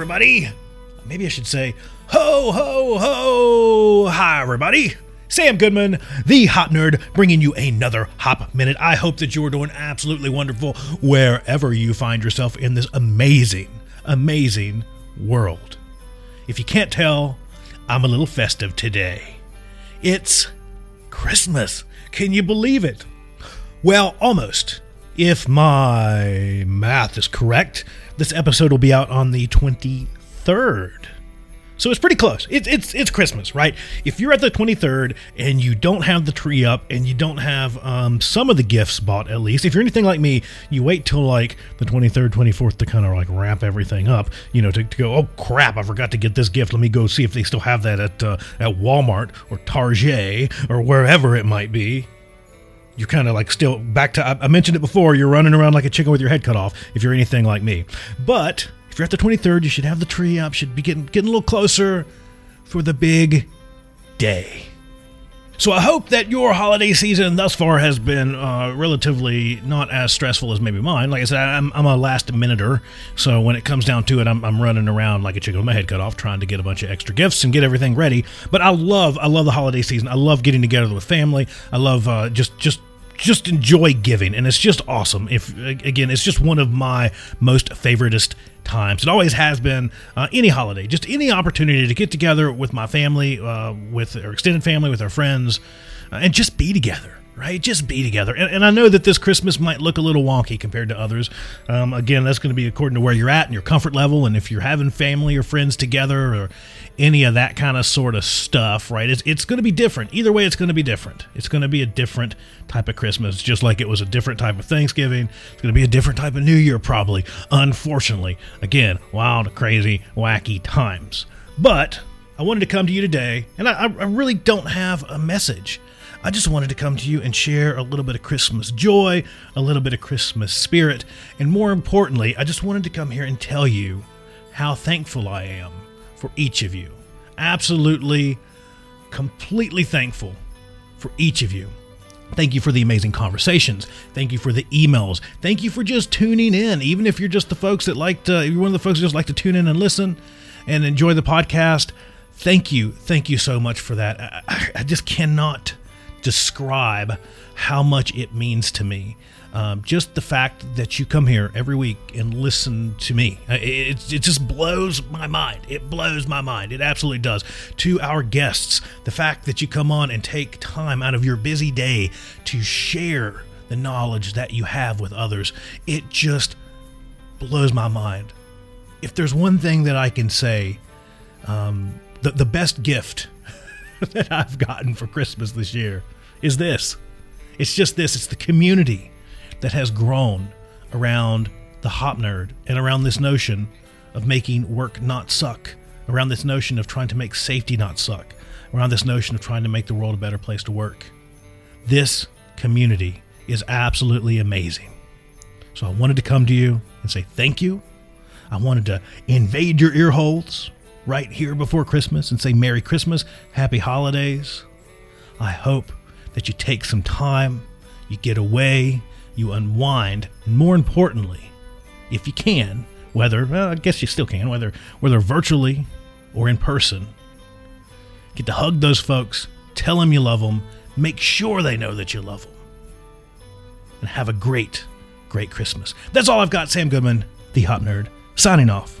Everybody! Maybe I should say, ho, ho, ho! Hi, everybody! Sam Goodman, the Hop Nerd, bringing you another Hop Minute. I hope that you're doing absolutely wonderful wherever you find yourself in this amazing, amazing world. If you can't tell, I'm a little festive today. It's Christmas. Can you believe it? Well, almost. If my math is correct, this episode will be out on the 23rd. So it's pretty close. It's it's it's Christmas, right? If you're at the 23rd and you don't have the tree up and you don't have um, some of the gifts bought, at least if you're anything like me, you wait till like the 23rd, 24th to kind of like wrap everything up. You know, to, to go, oh crap, I forgot to get this gift. Let me go see if they still have that at uh, at Walmart or Target or wherever it might be you're kind of like still back to I, I mentioned it before you're running around like a chicken with your head cut off if you're anything like me but if you're at the 23rd you should have the tree up should be getting getting a little closer for the big day so I hope that your holiday season thus far has been uh, relatively not as stressful as maybe mine. Like I said, I'm, I'm a last minuter, so when it comes down to it, I'm, I'm running around like a chicken with my head cut off, trying to get a bunch of extra gifts and get everything ready. But I love, I love the holiday season. I love getting together with family. I love uh, just, just just enjoy giving and it's just awesome. If again it's just one of my most favoritist times. It always has been uh, any holiday just any opportunity to get together with my family uh, with our extended family with our friends uh, and just be together right just be together and, and, i know that this christmas might look a little wonky compared to others um, again that's going to be according to where you're at and your comfort level and if you're having family or friends together or any of that kind of sort of stuff, right? It's, it's going to be different. Either way, it's going to be different. It's going to be a different type of Christmas, just like it was a different type of Thanksgiving. It's going to be a different type of New Year, probably. Unfortunately, again, wild, crazy, wacky times. But I wanted to come to you today, and I, I really don't have a message. I just wanted to come to you and share a little bit of Christmas joy, a little bit of Christmas spirit, and more importantly, I just wanted to come here and tell you how thankful I am for each of you. Absolutely, completely thankful for each of you. Thank you for the amazing conversations. Thank you for the emails. Thank you for just tuning in. Even if you're just the folks that like to, you're one of the folks that just like to tune in and listen and enjoy the podcast. Thank you. Thank you so much for that. I, I just cannot describe how much it means to me. Um, just the fact that you come here every week and listen to me, it, it, it, just blows my mind. It blows my mind. It absolutely does. To our guests, the fact that you come on and take time out of your busy day to share the knowledge that you have with others, it just blows my mind. If there's one thing that I can say, um, the, the best gift that I've gotten for Christmas this year is this. It's just this it's the community that has grown around the hop nerd and around this notion of making work not suck, around this notion of trying to make safety not suck, around this notion of trying to make the world a better place to work. This community is absolutely amazing. So I wanted to come to you and say thank you. I wanted to invade your ear holes right here before Christmas and say Merry Christmas, Happy Holidays. I hope that you take some time You get away, you unwind, and more importantly, if you can, whether well, I guess you still can, whether whether virtually or in person, get to hug those folks, tell them you love them, make sure they know that you love them, and have a great, great Christmas. That's all I've got. Sam Goodman, the Hop Nerd, signing off.